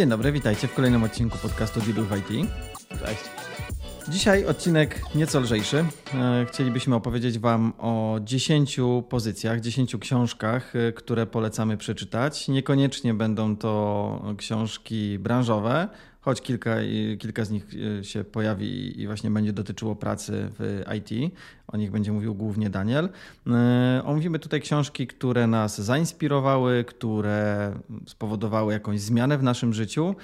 Dzień dobry, witajcie w kolejnym odcinku podcastu Deal with IT. Cześć. Dzisiaj odcinek nieco lżejszy. E, chcielibyśmy opowiedzieć Wam o 10 pozycjach, 10 książkach, e, które polecamy przeczytać. Niekoniecznie będą to książki branżowe, choć kilka, kilka z nich e, się pojawi i właśnie będzie dotyczyło pracy w IT. O nich będzie mówił głównie Daniel. E, omówimy tutaj książki, które nas zainspirowały, które spowodowały jakąś zmianę w naszym życiu.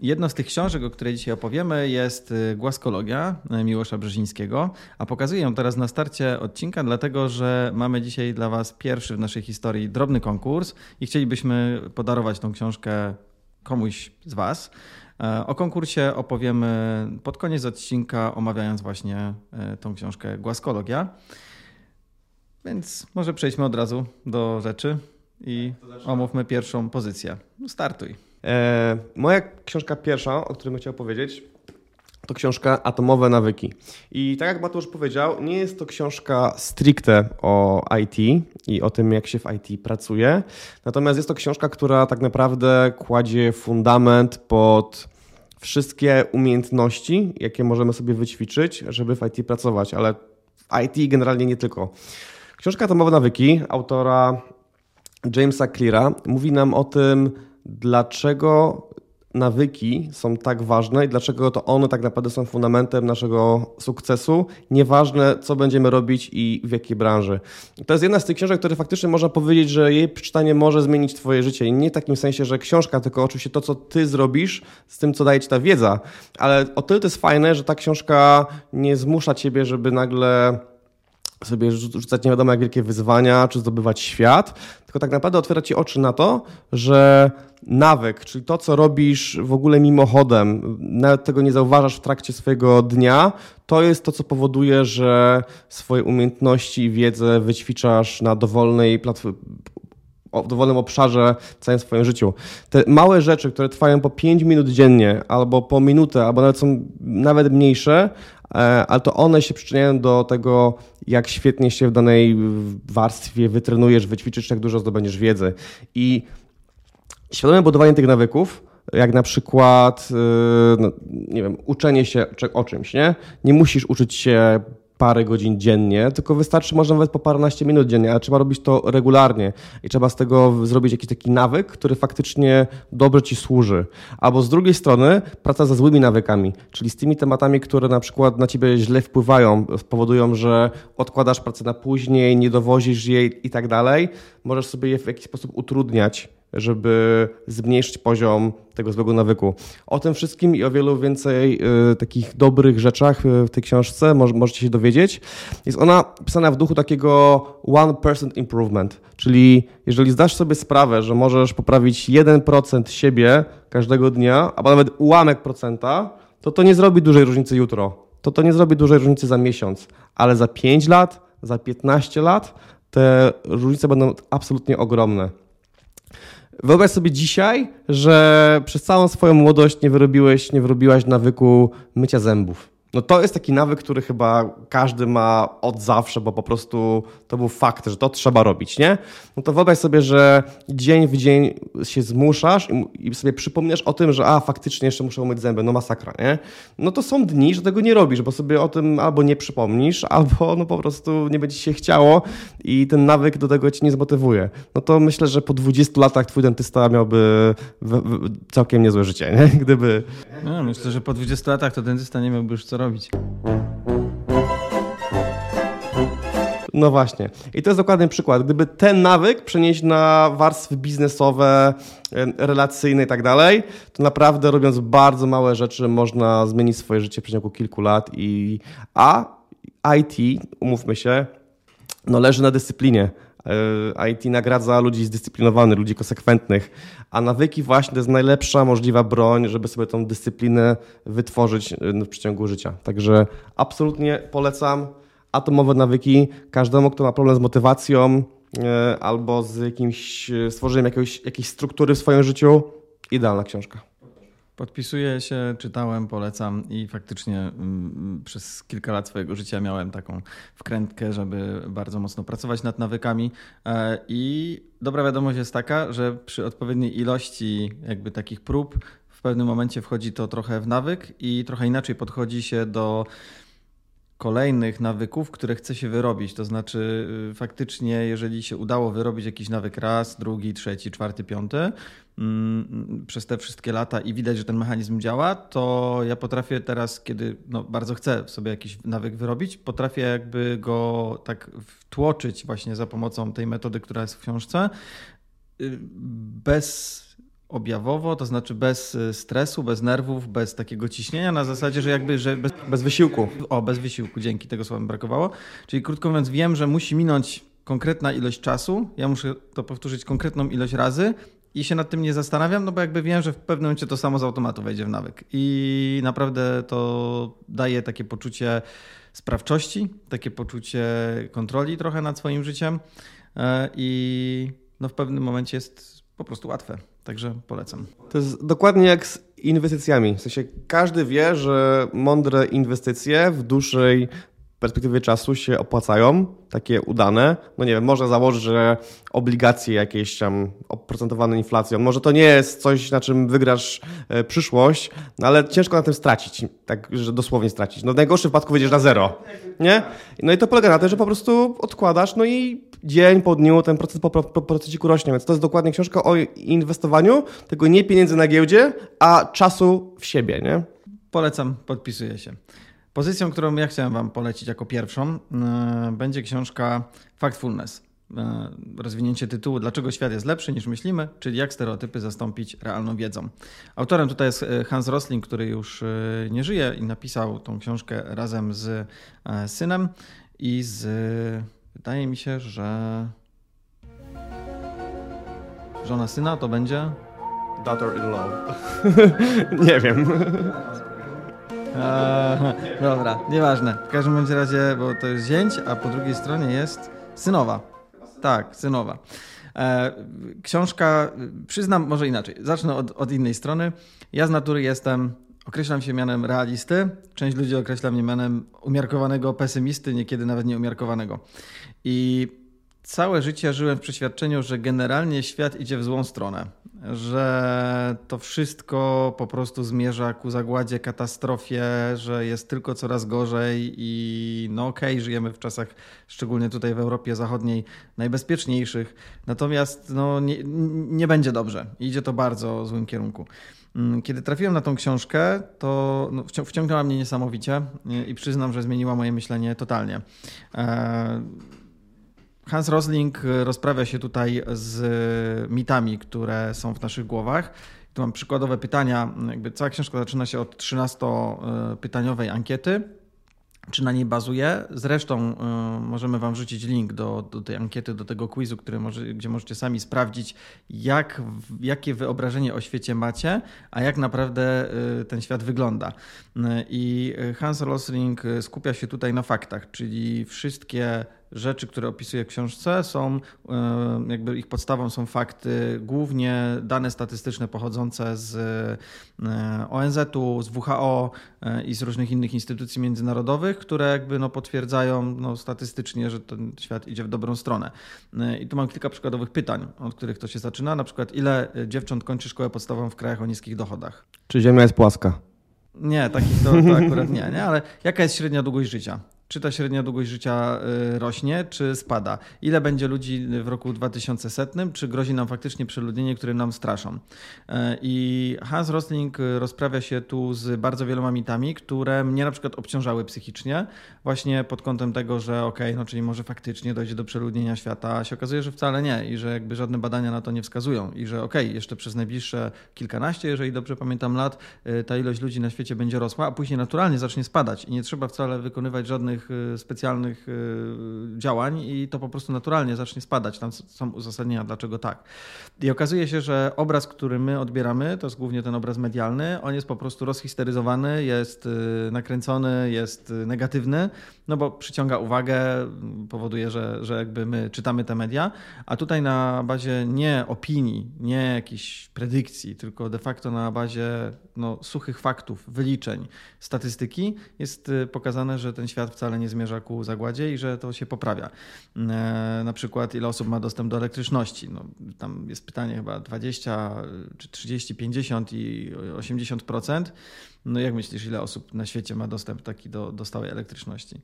Jedną z tych książek, o której dzisiaj opowiemy, jest e, Głaskologia Miłosza Brzezińskiego, a pokazuję ją teraz na starcie odcinka, dlatego że mamy dzisiaj dla Was pierwszy w naszej historii drobny konkurs i chcielibyśmy podarować tą książkę komuś z Was. E, o konkursie opowiemy pod koniec odcinka, omawiając właśnie e, tą książkę Głaskologia. Więc może przejdźmy od razu do rzeczy i omówmy pierwszą pozycję. Startuj. E, moja książka pierwsza, o której bym chciał powiedzieć, to książka Atomowe nawyki. I tak jak Mateusz powiedział, nie jest to książka stricte o IT i o tym, jak się w IT pracuje. Natomiast jest to książka, która tak naprawdę kładzie fundament pod wszystkie umiejętności, jakie możemy sobie wyćwiczyć, żeby w IT pracować, ale w IT generalnie nie tylko. Książka Atomowe nawyki autora Jamesa Cleara mówi nam o tym, dlaczego nawyki są tak ważne i dlaczego to one tak naprawdę są fundamentem naszego sukcesu, nieważne co będziemy robić i w jakiej branży. To jest jedna z tych książek, które faktycznie można powiedzieć, że jej przeczytanie może zmienić twoje życie i nie w takim sensie, że książka, tylko oczywiście to, co ty zrobisz z tym, co daje ci ta wiedza, ale o tyle to jest fajne, że ta książka nie zmusza ciebie, żeby nagle sobie rzucać nie wiadomo jak wielkie wyzwania, czy zdobywać świat, tylko tak naprawdę otwiera ci oczy na to, że nawyk, czyli to, co robisz w ogóle mimochodem, nawet tego nie zauważasz w trakcie swojego dnia, to jest to, co powoduje, że swoje umiejętności i wiedzę wyćwiczasz na dowolnej platformie w dowolnym obszarze w całym swoim życiu. Te małe rzeczy, które trwają po 5 minut dziennie, albo po minutę, albo nawet są nawet mniejsze, ale to one się przyczyniają do tego, jak świetnie się w danej warstwie wytrenujesz, wyćwiczysz, jak dużo zdobędziesz wiedzy. I świadome budowanie tych nawyków, jak na przykład, y, no, nie wiem, uczenie się o czymś, nie? Nie musisz uczyć się parę godzin dziennie, tylko wystarczy może nawet po paręnaście minut dziennie, ale trzeba robić to regularnie i trzeba z tego zrobić jakiś taki nawyk, który faktycznie dobrze ci służy. Albo z drugiej strony praca ze złymi nawykami, czyli z tymi tematami, które na przykład na ciebie źle wpływają, powodują, że odkładasz pracę na później, nie dowozisz jej i tak dalej, możesz sobie je w jakiś sposób utrudniać żeby zmniejszyć poziom tego złego nawyku. O tym wszystkim i o wielu więcej y, takich dobrych rzeczach y, w tej książce mo możecie się dowiedzieć. Jest ona pisana w duchu takiego one percent improvement, czyli jeżeli zdasz sobie sprawę, że możesz poprawić 1% siebie każdego dnia, albo nawet ułamek procenta, to to nie zrobi dużej różnicy jutro. To to nie zrobi dużej różnicy za miesiąc, ale za 5 lat, za 15 lat te różnice będą absolutnie ogromne. Wyobraź sobie dzisiaj, że przez całą swoją młodość nie wyrobiłeś, nie wyrobiłaś nawyku mycia zębów. No to jest taki nawyk, który chyba każdy ma od zawsze, bo po prostu to był fakt, że to trzeba robić, nie? No to wyobraź sobie, że dzień w dzień się zmuszasz i sobie przypominasz o tym, że a, faktycznie jeszcze muszę umyć zęby, no masakra, nie? No to są dni, że tego nie robisz, bo sobie o tym albo nie przypomnisz, albo no po prostu nie będzie się chciało i ten nawyk do tego ci nie zmotywuje. No to myślę, że po 20 latach twój dentysta miałby całkiem niezłe życie, nie? Gdyby... No, myślę, że po 20 latach to dentysta nie miałby już co robić robić. No właśnie. I to jest dokładny przykład. Gdyby ten nawyk przenieść na warstwy biznesowe, relacyjne i tak dalej, to naprawdę robiąc bardzo małe rzeczy można zmienić swoje życie w przeciągu kilku lat. I, a IT, umówmy się, no leży na dyscyplinie. E, IT nagradza ludzi zdyscyplinowanych, ludzi konsekwentnych, a nawyki właśnie to jest najlepsza możliwa broń, żeby sobie tą dyscyplinę wytworzyć e, w przeciągu życia. Także absolutnie polecam atomowe nawyki każdemu, kto ma problem z motywacją e, albo z jakimś stworzeniem jakiejś, jakiejś struktury w swoim życiu. Idealna książka. Podpisuję się, czytałem, polecam i faktycznie mm, przez kilka lat swojego życia miałem taką wkrętkę, żeby bardzo mocno pracować nad nawykami. E, I dobra wiadomość jest taka, że przy odpowiedniej ilości jakby takich prób pewnym momencie wchodzi to trochę w nawyk i trochę inaczej podchodzi się do kolejnych nawyków, które chce się wyrobić. To znaczy, y, faktycznie, jeżeli się udało wyrobić jakiś nawyk raz, drugi, trzeci, czwarty, piąty mm, przez te wszystkie lata i widać, że ten mechanizm działa, to ja potrafię teraz, kiedy no, bardzo chcę sobie jakiś nawyk wyrobić, potrafię jakby go tak wtłoczyć właśnie za pomocą tej metody, która jest w książce, y, bez objawowo, to znaczy bez y, stresu, bez nerwów, bez takiego ciśnienia, na zasadzie, że jakby, że bez, bez wysiłku. O, bez wysiłku, dzięki tego słowa mi brakowało. Czyli krótko mówiąc, wiem, że musi minąć konkretna ilość czasu, ja muszę to powtórzyć konkretną ilość razy i się nad tym nie zastanawiam, no bo jakby wiem, że w pewnym momencie to samo z automatu wejdzie w nawyk. I naprawdę to daje takie poczucie sprawczości, takie poczucie kontroli trochę nad swoim życiem e, i no w pewnym momencie jest po prostu łatwe. Także polecam. To jest dokładnie jak z inwestycjami. W sensie każdy wie, że mądre inwestycje w dłuższej perspektywie czasu się opłacają, takie udane. No nie wiem, można założyć, że obligacje jakieś tam oprocentowane inflacją, może to nie jest coś, na czym wygrasz e, przyszłość, no ale ciężko na tym stracić, tak, że dosłownie stracić. No w najgorszym wypadku wyjdziesz na zero, nie? No i to polega na tym, że po prostu odkładasz, no i dzień po dniu ten proces po, po, po procesiku rośnie, więc to jest dokładnie książka o inwestowaniu, tego nie pieniędzy na giełdzie, a czasu w siebie, nie? Polecam, podpisuję się. Pozycją, którą ja chciałem Wam polecić jako pierwszą, yy, będzie książka Factfulness. Yy, rozwinięcie tytułu Dlaczego świat jest lepszy niż myślimy, czyli jak stereotypy zastąpić realną wiedzą. Autorem tutaj jest Hans Rosling, który już nie żyje i napisał tą książkę razem z synem i z Wydaje mi się, że żona syna to będzie. Daughter-in-law. nie wiem. Eee, dobra, nieważne. W każdym bądź razie, bo to jest zięć, a po drugiej stronie jest synowa. Tak, synowa. Eee, książka, przyznam może inaczej, zacznę od, od innej strony. Ja z natury jestem Określam się mianem realisty. Część ludzi określa mnie mianem umiarkowanego pesymisty, niekiedy nawet nieumiarkowanego. I całe życie żyłem w przeświadczeniu, że generalnie świat idzie w złą stronę, że to wszystko po prostu zmierza ku zagładzie, katastrofie, że jest tylko coraz gorzej i no okej, okay, żyjemy w czasach, szczególnie tutaj w Europie Zachodniej, najbezpieczniejszych, natomiast no, nie, nie będzie dobrze. Idzie to bardzo złym kierunku. Mm, kiedy trafiłem na tą książkę, to no, wciągnęła mnie niesamowicie i przyznam, że zmieniła moje myślenie totalnie. Hans Rosling rozprawia się tutaj z mitami, które są w naszych głowach. Tu mam przykładowe pytania. Jakby cała książka zaczyna się od 13-pytaniowej ankiety czy na niej bazuje. Zresztą y, możemy Wam wrzucić link do, do tej ankiety, do tego quizu, który może, gdzie możecie sami sprawdzić, jak, jakie wyobrażenie o świecie macie, a jak naprawdę y, ten świat wygląda. Y, I Hans Rosling skupia się tutaj na faktach, czyli wszystkie rzeczy, które opisuje w książce, są e, jakby ich podstawą są fakty, głównie dane statystyczne pochodzące z e, ONZ-u, z WHO e, i z różnych innych instytucji międzynarodowych, które jakby no potwierdzają no statystycznie, że ten świat idzie w dobrą stronę. I tu mam kilka przykładowych pytań, od których to się zaczyna. Na przykład, ile dziewcząt kończy szkołę podstawową w krajach o niskich dochodach? Czy Ziemia jest płaska? Nie, takich to, to akurat nie, nie, ale jaka jest średnia długość życia? Czy ta średnia długość życia y, rośnie, czy spada? Ile będzie ludzi w roku 2100, czy grozi nam faktycznie przeludnienie, które nam straszą? E, I Hans Rosling rozprawia się tu z bardzo wieloma mitami, które mnie na przykład obciążały psychicznie, właśnie pod kątem tego, że okej, okay, no czyli może faktycznie dojdzie do przeludnienia świata, a się okazuje, że wcale nie i że jakby żadne badania na to nie wskazują i że okej, okay, jeszcze przez najbliższe kilkanaście, jeżeli dobrze pamiętam lat, y, ta ilość ludzi na świecie będzie rosła, a później naturalnie zacznie spadać i nie trzeba wcale wykonywać żadnych żadnych y, specjalnych y, działań i to po prostu naturalnie zacznie spadać. Tam są uzasadnienia, dlaczego tak. I okazuje się, że obraz, który my odbieramy, to jest głównie ten obraz medialny, on jest po prostu rozhisteryzowany, jest y, nakręcony, jest negatywny no bo przyciąga uwagę, powoduje, że, że jakby my czytamy te media, a tutaj na bazie nie opinii, nie jakichś predykcji, tylko de facto na bazie no, suchych faktów, wyliczeń, statystyki jest y, pokazane, że ten świat wcale nie zmierza ku zagładzie i że to się poprawia. E, na przykład ile osób ma dostęp do elektryczności. No, tam jest pytanie chyba 20 czy 30, 50 i 80%. No jak myślisz, ile osób na świecie ma dostęp taki do, do stałej elektryczności?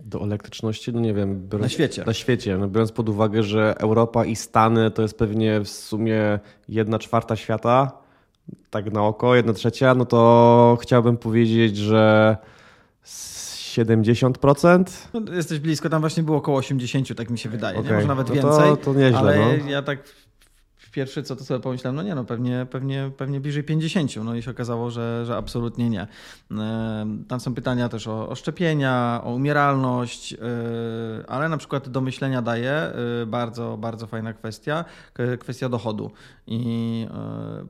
Do elektryczności? No nie wiem. Biorąc, na świecie. Na świecie. No biorąc pod uwagę, że Europa i Stany to jest pewnie w sumie jedna czwarta świata, tak na oko, jedna trzecia, no to chciałbym powiedzieć, że 70%? No, jesteś blisko, tam właśnie było około 80, tak mi się wydaje. Okay. Nie? Może nawet no więcej. To, to nieźle, ale no. ja tak pierwsze co to sobie pomyślałem, no nie no, pewnie, pewnie, pewnie bliżej 50, no i się okazało, że, że absolutnie nie. E, tam są pytania też o, o szczepienia, o umieralność, e, ale na przykład do myślenia daje e, bardzo, bardzo fajna kwestia, kwestia dochodu. I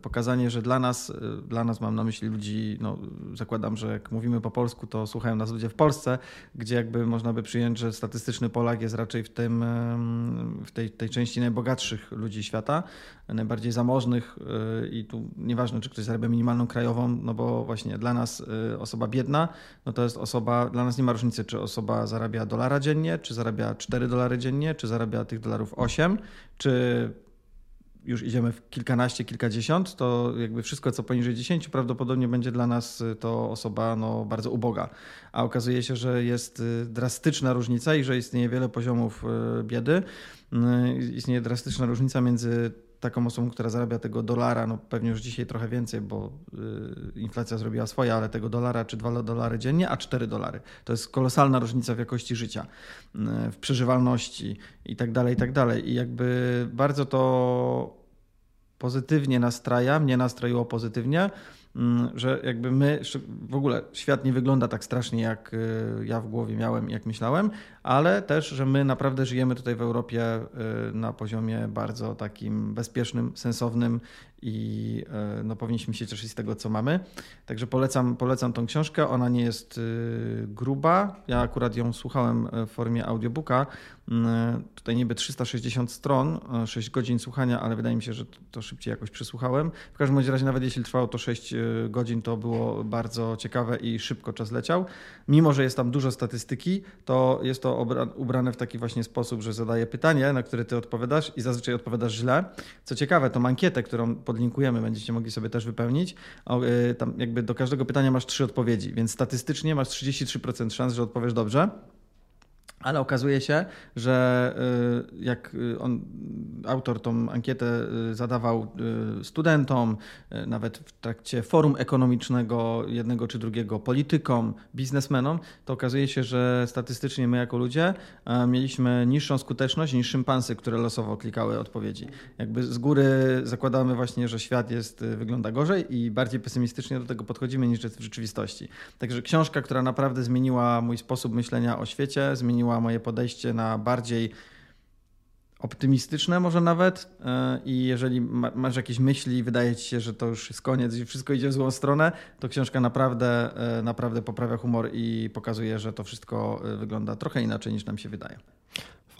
pokazanie, że dla nas, dla nas mam na myśli ludzi, no zakładam, że jak mówimy po polsku, to słuchają nas ludzie w Polsce, gdzie jakby można by przyjąć, że statystyczny Polak jest raczej w, tym, w tej, tej części najbogatszych ludzi świata, najbardziej zamożnych y, i tu nieważne, czy ktoś zarabia minimalną krajową, no bo właśnie dla nas y, osoba biedna, no to jest osoba, dla nas nie ma różnicy, czy osoba zarabia dolara dziennie, czy zarabia 4 dolary dziennie, czy zarabia tych dolarów 8, czy już idziemy w kilkanaście, kilkadziesiąt, to jakby wszystko, co poniżej 10, prawdopodobnie będzie dla nas y, to osoba no, bardzo uboga. A okazuje się, że jest drastyczna różnica i że istnieje wiele poziomów biedy. Istnieje drastyczna różnica między taką osobą, która zarabia tego dolara, no pewnie już dzisiaj trochę więcej, bo y, inflacja zrobiła swoje, ale tego dolara czy dwa dolary dziennie, a cztery dolary. To jest kolosalna różnica w jakości życia, y, w przeżywalności i tak dalej, i tak dalej. I jakby bardzo to pozytywnie nastraja, mnie nastroiło pozytywnie, Mm, że jakby my, w ogóle świat nie wygląda tak strasznie, jak y, ja w głowie miałem jak myślałem, ale też, że my naprawdę żyjemy tutaj w Europie y, na poziomie bardzo takim bezpiecznym, sensownym i y, no, powinniśmy się cieszyć z tego, co mamy. Także polecam, polecam tą książkę. Ona nie jest gruba. Ja akurat ją słuchałem w formie audiobooka. Tutaj niby 360 stron, 6 godzin słuchania, ale wydaje mi się, że to szybciej jakoś przysłuchałem. W każdym razie, nawet jeśli trwało to 6 godzin, to było bardzo ciekawe i szybko czas leciał. Mimo, że jest tam dużo statystyki, to jest to ubrane w taki właśnie sposób, że zadaje pytanie, na które ty odpowiadasz i zazwyczaj odpowiadasz źle. Co ciekawe, tą ankietę, którą podlinkujemy, będziecie mogli sobie też wypełnić. Y, tam jakby do każdego pytania masz trzy odpowiedzi, więc statystycznie masz 33% szans, że odpowiesz dobrze. Ale okazuje się, że y, jak y, on, autor tą ankietę y, zadawał studentom, nawet w trakcie forum ekonomicznego jednego czy drugiego, politykom, biznesmenom, to okazuje się, że statystycznie my jako ludzie mieliśmy niższą skuteczność niż szympansy, które losowo klikały odpowiedzi. Jakby z góry zakładamy właśnie, że świat jest, wygląda gorzej i bardziej pesymistycznie do tego podchodzimy niż w rzeczywistości. Także książka, która naprawdę zmieniła mój sposób myślenia o świecie, zmieniła zmieniła moje podejście na bardziej optymistyczne może nawet e, i jeżeli masz jakieś myśli wydaje ci się, że to już jest koniec i wszystko idzie w złą stronę, to książka naprawdę, e, naprawdę poprawia humor i pokazuje, że to wszystko e, wygląda trochę inaczej niż nam się wydaje.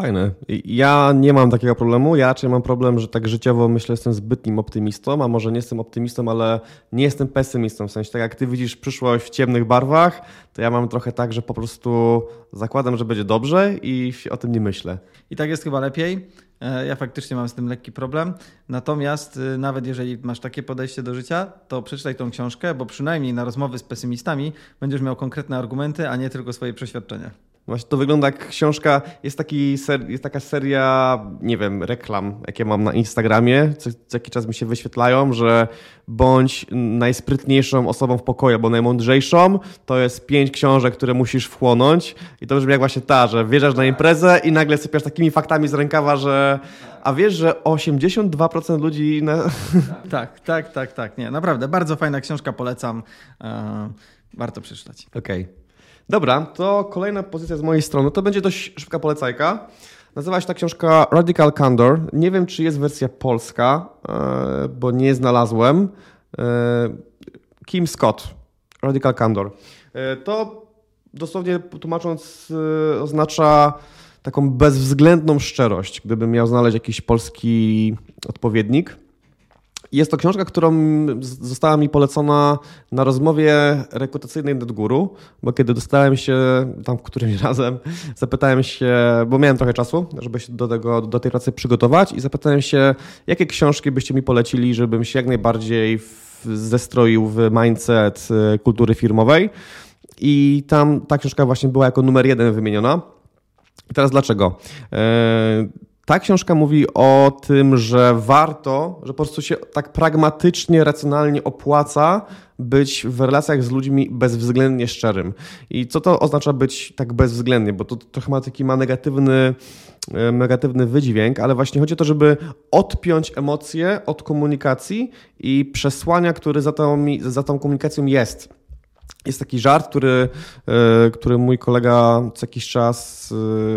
Fajne. Ja nie mam takiego problemu. Ja raczej mam problem, że tak życiowo myślę, jestem zbytnim optymistą, a może nie jestem optymistą, ale nie jestem pesymistą. W sensie, tak jak ty widzisz przyszłość w ciemnych barwach, to ja mam trochę tak, że po prostu zakładam, że będzie dobrze i o tym nie myślę. I tak jest chyba lepiej. E, ja faktycznie mam z tym lekki problem. Natomiast y, nawet jeżeli masz takie podejście do życia, to przeczytaj tą książkę, bo przynajmniej na rozmowy z pesymistami będziesz miał konkretne argumenty, a nie tylko swoje przeświadczenia. Właśnie to wygląda jak książka, jest, taki ser, jest taka seria, nie wiem, reklam, jakie mam na Instagramie, co, co jakiś czas mi się wyświetlają, że bądź najsprytniejszą osobą w pokoju, bo najmądrzejszą, to jest pięć książek, które musisz wchłonąć i to brzmi jak właśnie ta, że wjeżdżasz na imprezę i nagle sypiasz takimi faktami z rękawa, że a wiesz, że 82% ludzi... Na... Tak, tak, tak, tak, nie, naprawdę, bardzo fajna książka, polecam, e, warto przeczytać. Okej. Okay. Dobra, to kolejna pozycja z mojej strony. To będzie dość szybka polecajka. Nazywa się ta książka Radical Candor. Nie wiem, czy jest wersja polska, e, bo nie znalazłem. E, Kim Scott, Radical Candor. E, to dosłownie tłumacząc, oznacza taką bezwzględną szczerość, gdybym miał znaleźć jakiś polski odpowiednik. Jest to książka, którą została mi polecona na rozmowie rekrutacyjnej NetGuru, bo kiedy dostałem się tam którymś razem, zapytałem się, bo miałem trochę czasu, żeby się do, tego, do tej pracy przygotować i zapytałem się, jakie książki byście mi polecili, żebym się jak najbardziej w, zestroił w mindset y, kultury firmowej. I tam ta książka właśnie była jako numer jeden wymieniona. I teraz dlaczego? E, ta książka mówi o tym, że warto, że po prostu się tak pragmatycznie, racjonalnie opłaca być w relacjach z ludźmi bezwzględnie szczerym. I co to oznacza być tak bezwzględnie? Bo to trochę ma taki ma negatywny, e, negatywny wydźwięk, ale właśnie chodzi o to, żeby odpiąć emocje od komunikacji i przesłania, które za tą, za tą komunikacją jest. Jest taki żart, który, e, który mój kolega co jakiś czas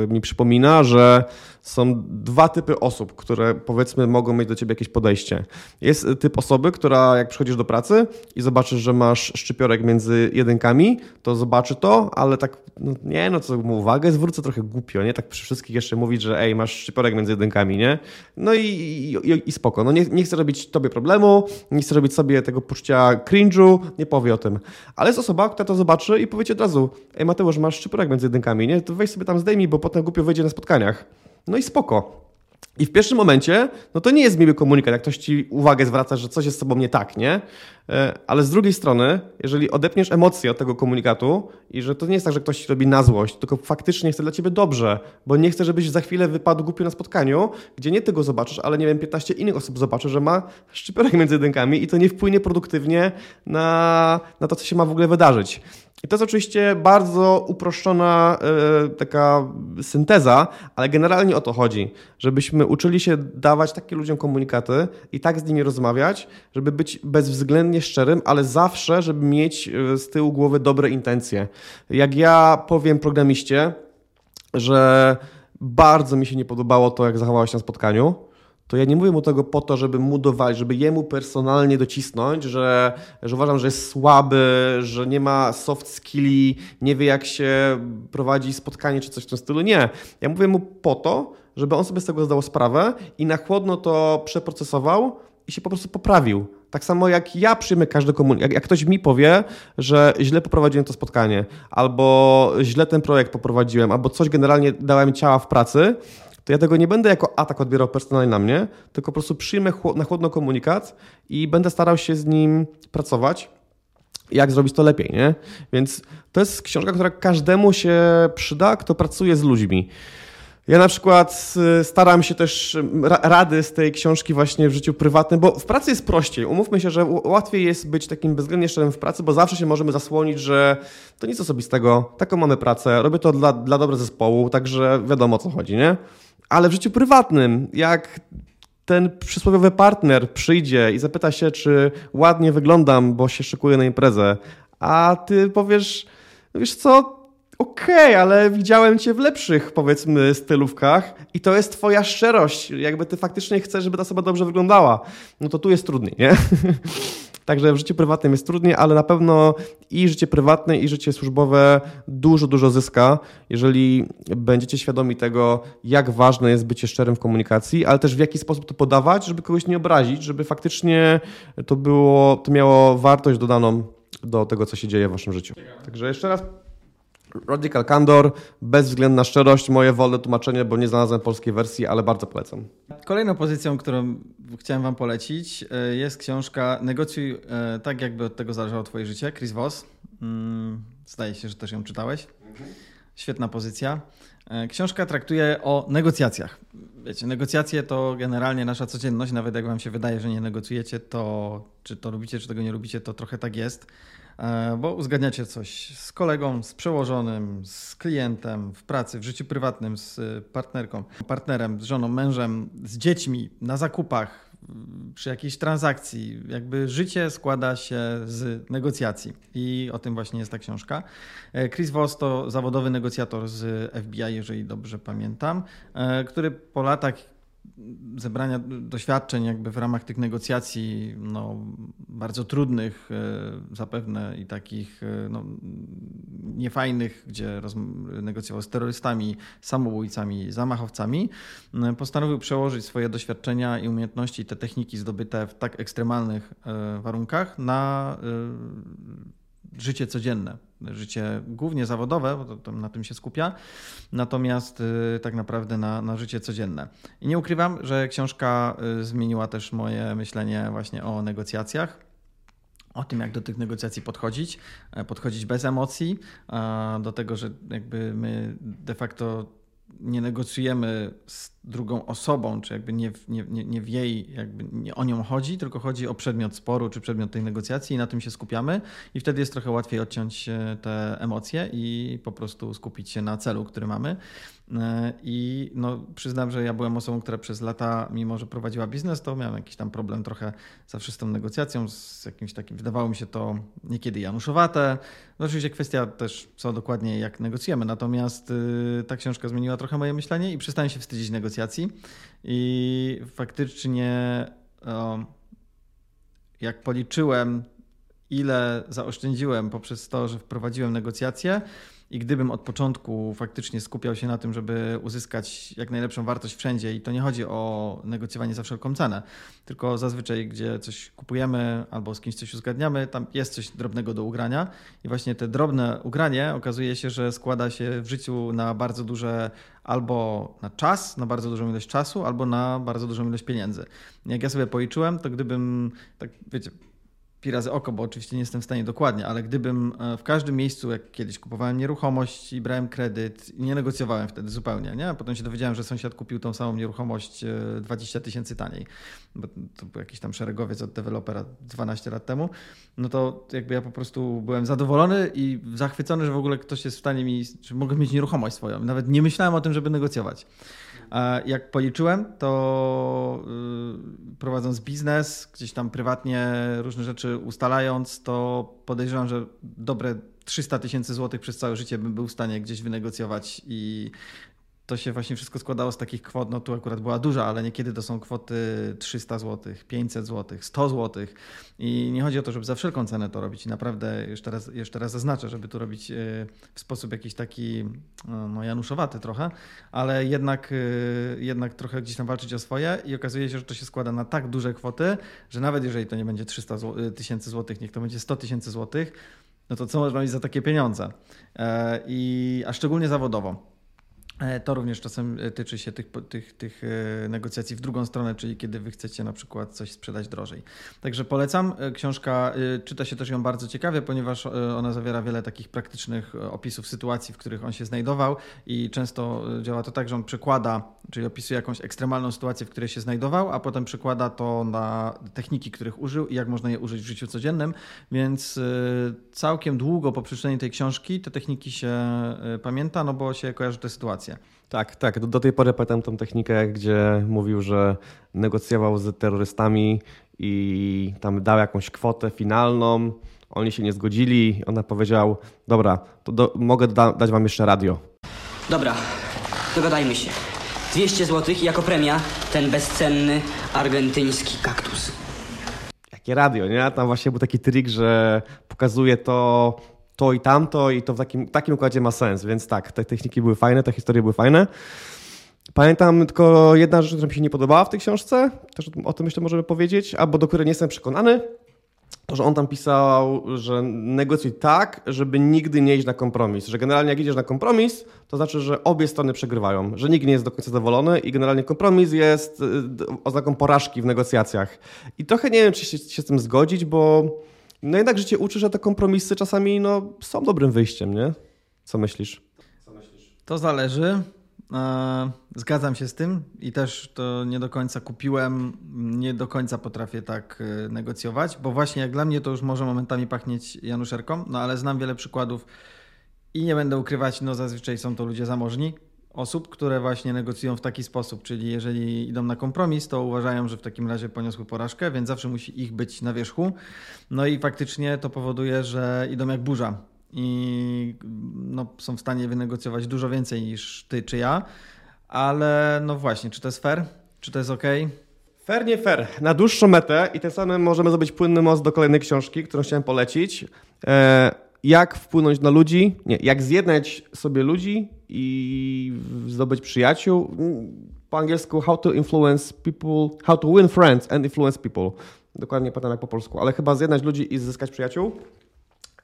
e, mi przypomina, że są dwa typy osób, które powiedzmy mogą mieć do ciebie jakieś podejście. Jest typ osoby, która jak przychodzisz do pracy i zobaczysz, że masz szczypiorek między jedynkami, to zobaczy to, ale tak, no nie, no co mu uwagę zwrócę trochę głupio, nie? Tak przy wszystkich jeszcze mówić, że ej, masz szczypiorek między jedynkami, nie? No i, i, i spoko. No nie, nie chcę robić tobie problemu, nie chcę robić sobie tego poczucia cringe'u, nie powie o tym. Ale jest osoba, która to zobaczy i powie ci od razu, ej Mateusz, masz szczypiorek między jedynkami, nie? To weź sobie tam zdejmij, bo potem głupio wyjdzie na spotkaniach. No i spoko. I w pierwszym momencie, no to nie jest miły komunikat, jak ktoś ci uwagę zwraca, że coś jest z tobą nie tak, nie? E, ale z drugiej strony, jeżeli odepniesz emocje od tego komunikatu i że to nie jest tak, że ktoś ci robi na złość, tylko faktycznie chce dla ciebie dobrze, bo nie chce, żebyś za chwilę wypadł głupio na spotkaniu, gdzie nie ty go zobaczysz, ale nie wiem, 15 innych osób zobaczy, że ma szczypiorek między jedynkami i to nie wpłynie produktywnie na, na to, co się ma w ogóle wydarzyć. I to jest oczywiście bardzo uproszczona yy, taka synteza, ale generalnie o to chodzi, żebyśmy uczyli się dawać takie ludziom komunikaty i tak z nimi rozmawiać, żeby być bezwzględnie szczerym, ale zawsze, żeby mieć e, z tyłu głowy dobre intencje. Jak ja powiem programiście, że bardzo mi się nie podobało to, jak zachowałeś się na spotkaniu, to ja nie mówię mu tego po to, żeby mu dowalić, żeby jemu personalnie docisnąć, że, że uważam, że jest słaby, że nie ma soft skilli, nie wie jak się prowadzi spotkanie czy coś w tym stylu. Nie. Ja mówię mu po to, żeby on sobie z tego zdał sprawę i na chłodno to przeprocesował i się po prostu poprawił. Tak samo jak ja przyjmę każdy komunikat. Jak, jak, ktoś mi powie, że źle poprowadziłem to spotkanie, albo źle ten projekt poprowadziłem, albo coś generalnie dałem ciała w pracy, to ja tego nie będę jako atak odbierał personalnie na mnie, tylko po prostu przyjmę na chłodno komunikat i będę starał się z nim pracować jak zrobić to lepiej, nie? Więc to jest książka, która każdemu się przyda, kto pracuje z ludźmi. Ja na przykład y, staram się też rady z tej książki właśnie w życiu prywatnym, bo w pracy jest prościej. Umówmy się, że łatwiej jest być takim bezwzględnie szczerym w pracy, bo zawsze się możemy zasłonić, że to nic osobistego, taką mamy pracę, robię to dla, dla dobra zespołu, także wiadomo o co chodzi, nie? Ale w życiu prywatnym, jak ten przysłowiowy partner przyjdzie i zapyta się, czy ładnie wyglądam, bo się szykuję na imprezę, a ty powiesz, wiesz co, okej, okay, ale widziałem cię w lepszych, powiedzmy, stylówkach i to jest twoja szczerość. Jakby ty faktycznie chcesz, żeby ta osoba dobrze wyglądała. No to tu jest trudniej, nie? Także w życiu prywatnym jest trudniej, ale na pewno i życie prywatne, i życie służbowe dużo, dużo zyska, jeżeli będziecie świadomi tego, jak ważne jest bycie szczerym w komunikacji, ale też w jaki sposób to podawać, żeby kogoś nie obrazić, żeby faktycznie to było, to miało wartość dodaną do tego, co się dzieje w waszym życiu. Także jeszcze raz Radical Candor, bezwzględna szczerość, moje wolne tłumaczenie, bo nie znalazłem polskiej wersji, ale bardzo polecam. Kolejną pozycją, którą chciałem Wam polecić, e, jest książka Negocjuj e, tak, jakby od tego zależało Twoje życie, Chris Voss. Mm, zdaje się, że też ją czytałeś. Świetna pozycja. E, książka traktuje o negocjacjach. Wiecie, negocjacje to generalnie nasza codzienność, nawet jak Wam się wydaje, że nie negocjujecie, to czy to lubicie, czy tego nie lubicie, to trochę tak jest. E, bo uzgadniacie coś z kolegą, z przełożonym, z klientem, w pracy, w życiu prywatnym, z partnerką, partnerem, z żoną, mężem, z dziećmi, na zakupach, przy jakiejś transakcji. Jakby życie składa się z negocjacji i o tym właśnie jest ta książka. E, Chris Voss to zawodowy negocjator z FBI, jeżeli dobrze pamiętam, e, który po latach zebrania doświadczeń jakby w ramach tych negocjacji no, bardzo trudnych e, zapewne i takich e, no, niefajnych, gdzie negocjował z terrorystami, samobójcami, zamachowcami, postanowił przełożyć swoje doświadczenia i umiejętności, te techniki zdobyte w tak ekstremalnych warunkach na życie codzienne, życie głównie zawodowe, bo to, to na tym się skupia, natomiast y, tak naprawdę na, na życie codzienne. I nie ukrywam, że książka y, zmieniła też moje myślenie właśnie o negocjacjach o tym, jak do tych negocjacji podchodzić, e, podchodzić bez emocji, do tego, że jakby my de facto nie negocjujemy z drugą osobą, czy jakby nie, nie, nie w jej, jakby nie o nią chodzi, tylko chodzi o przedmiot sporu, czy przedmiot tej negocjacji i na tym się skupiamy i wtedy jest trochę łatwiej odciąć e, te emocje i po prostu skupić się na celu, który mamy. E, I no, przyznam, że ja byłem osobą, która przez lata, mimo że prowadziła biznes, to miałem jakiś tam problem trochę zawsze z tą negocjacją, z jakimś takim, wydawało mi się to niekiedy januszowate. No, oczywiście kwestia też, co dokładnie, jak negocjujemy, natomiast y, ta książka zmieniła trochę moje myślenie i przestałem się wstydzić negocjacji i faktycznie jak policzyłem, ile zaoszczędziłem poprzez to, że wprowadziłem negocjacje, i gdybym od początku faktycznie skupiał się na tym, żeby uzyskać jak najlepszą wartość wszędzie, i to nie chodzi o negocjowanie za wszelką cenę, tylko zazwyczaj, gdzie coś kupujemy albo z kimś coś uzgadniamy, tam jest coś drobnego do ugrania, i właśnie te drobne ugranie okazuje się, że składa się w życiu na bardzo duże albo na czas, na bardzo dużą ilość czasu, albo na bardzo dużą ilość pieniędzy. Jak ja sobie policzyłem, to gdybym, tak wiecie, pi razy oko, bo oczywiście nie jestem w stanie dokładnie, ale gdybym e, w każdym miejscu, jak kiedyś kupowałem nieruchomość i brałem kredyt, nie negocjowałem wtedy zupełnie, nie? A potem się dowiedziałem, że sąsiad kupił tą samą nieruchomość 20 e, tysięcy taniej, bo to był jakiś tam szeregowiec od dewelopera 12 lat temu, no to jakby ja po prostu byłem zadowolony i zachwycony, że w ogóle ktoś jest w stanie mi, że mogę mieć nieruchomość swoją. Nawet nie myślałem o tym, żeby negocjować. Jak policzyłem, to y, prowadząc biznes, gdzieś tam prywatnie różne rzeczy ustalając, to podejrzewam, że dobre 300 tysięcy złotych przez całe życie bym był w stanie gdzieś wynegocjować i to się właśnie wszystko składało z takich kwot, no tu akurat była duża, ale niekiedy to są kwoty 300 zł, 500 zł, 100 zł i nie chodzi o to, żeby za wszelką cenę to robić i naprawdę jeszcze raz, jeszcze raz zaznaczę, żeby to robić e, w sposób jakiś taki no, no, januszowaty trochę, ale jednak, e, jednak trochę gdzieś tam walczyć o swoje i okazuje się, że to się składa na tak duże kwoty, że nawet jeżeli to nie będzie 300 e, tysięcy złotych, niech to będzie 100 tysięcy złotych, no to co można mieć za takie pieniądze? I, a szczególnie zawodowo. E, to również czasem e, tyczy się tych, tych, tych e, negocjacji w drugą stronę, czyli kiedy wy chcecie na przykład coś sprzedać drożej. Także polecam. Książka czyta się też ją bardzo ciekawie, ponieważ ona zawiera wiele takich praktycznych opisów sytuacji, w których on się znajdował i często działa to tak, że on przekłada, czyli opisuje jakąś ekstremalną sytuację, w której się znajdował, a potem przekłada to na techniki, których użył i jak można je użyć w życiu codziennym. Więc całkiem długo po przeczytaniu tej książki te techniki się pamięta, no bo się kojarzy te sytuacje. Tak, tak. Do, do tej pory pamiętam tą technikę, gdzie mówił, że negocjował z terrorystami i tam dał jakąś kwotę finalną. Oni się nie zgodzili. Ona powiedział: Dobra, to do, mogę da, dać wam jeszcze radio. Dobra, dogadajmy się. 200 zł i jako premia ten bezcenny argentyński kaktus. Jakie radio, nie? Tam właśnie był taki trik, że pokazuje to to i tamto i to w takim, takim układzie ma sens, więc tak, te techniki były fajne, te historie były fajne. Pamiętam tylko jedna rzecz, która mi się nie podobała w tej książce, też o tym myślę możemy powiedzieć, albo do której nie jestem przekonany, to, że on tam pisał, że negocjuj tak, żeby nigdy nie iść na kompromis. Że generalnie jak idziesz na kompromis, to znaczy, że obie strony przegrywają, że nikt nie jest do końca zadowolony i generalnie kompromis jest y, oznaką porażki w negocjacjach. I trochę nie wiem, czy się, się z tym zgodzić, bo no jednak życie uczy, że te kompromisy czasami no, są dobrym wyjściem, nie? Co myślisz? Co myślisz? To zależy. E, zgadzam się z tym i też to nie do końca kupiłem, nie do końca potrafię tak e, negocjować, bo właśnie jak dla mnie to już może momentami pachnieć Januszerką, no ale znam wiele przykładów i nie będę ukrywać, no zazwyczaj są to ludzie zamożni, osób, które właśnie negocjują w taki sposób, czyli jeżeli idą na kompromis, to uważają, że w takim razie poniosły porażkę, więc zawsze musi ich być na wierzchu. No i faktycznie to powoduje, że idą jak burza i no, są w stanie wynegocjować dużo więcej niż ty czy ja, ale no właśnie, czy to jest fair? Czy to jest ok? Fair, nie fair. Na dłuższą metę i tym samym możemy zrobić płynny most do kolejnej książki, którą chciałem polecić. E, jak wpłynąć na ludzi, nie, jak zjednać sobie ludzi i zdobyć przyjaciół. Po angielsku how to influence people, how to win friends and influence people. Dokładnie pamiętam jak po polsku, ale chyba zjednać ludzi i zyskać przyjaciół.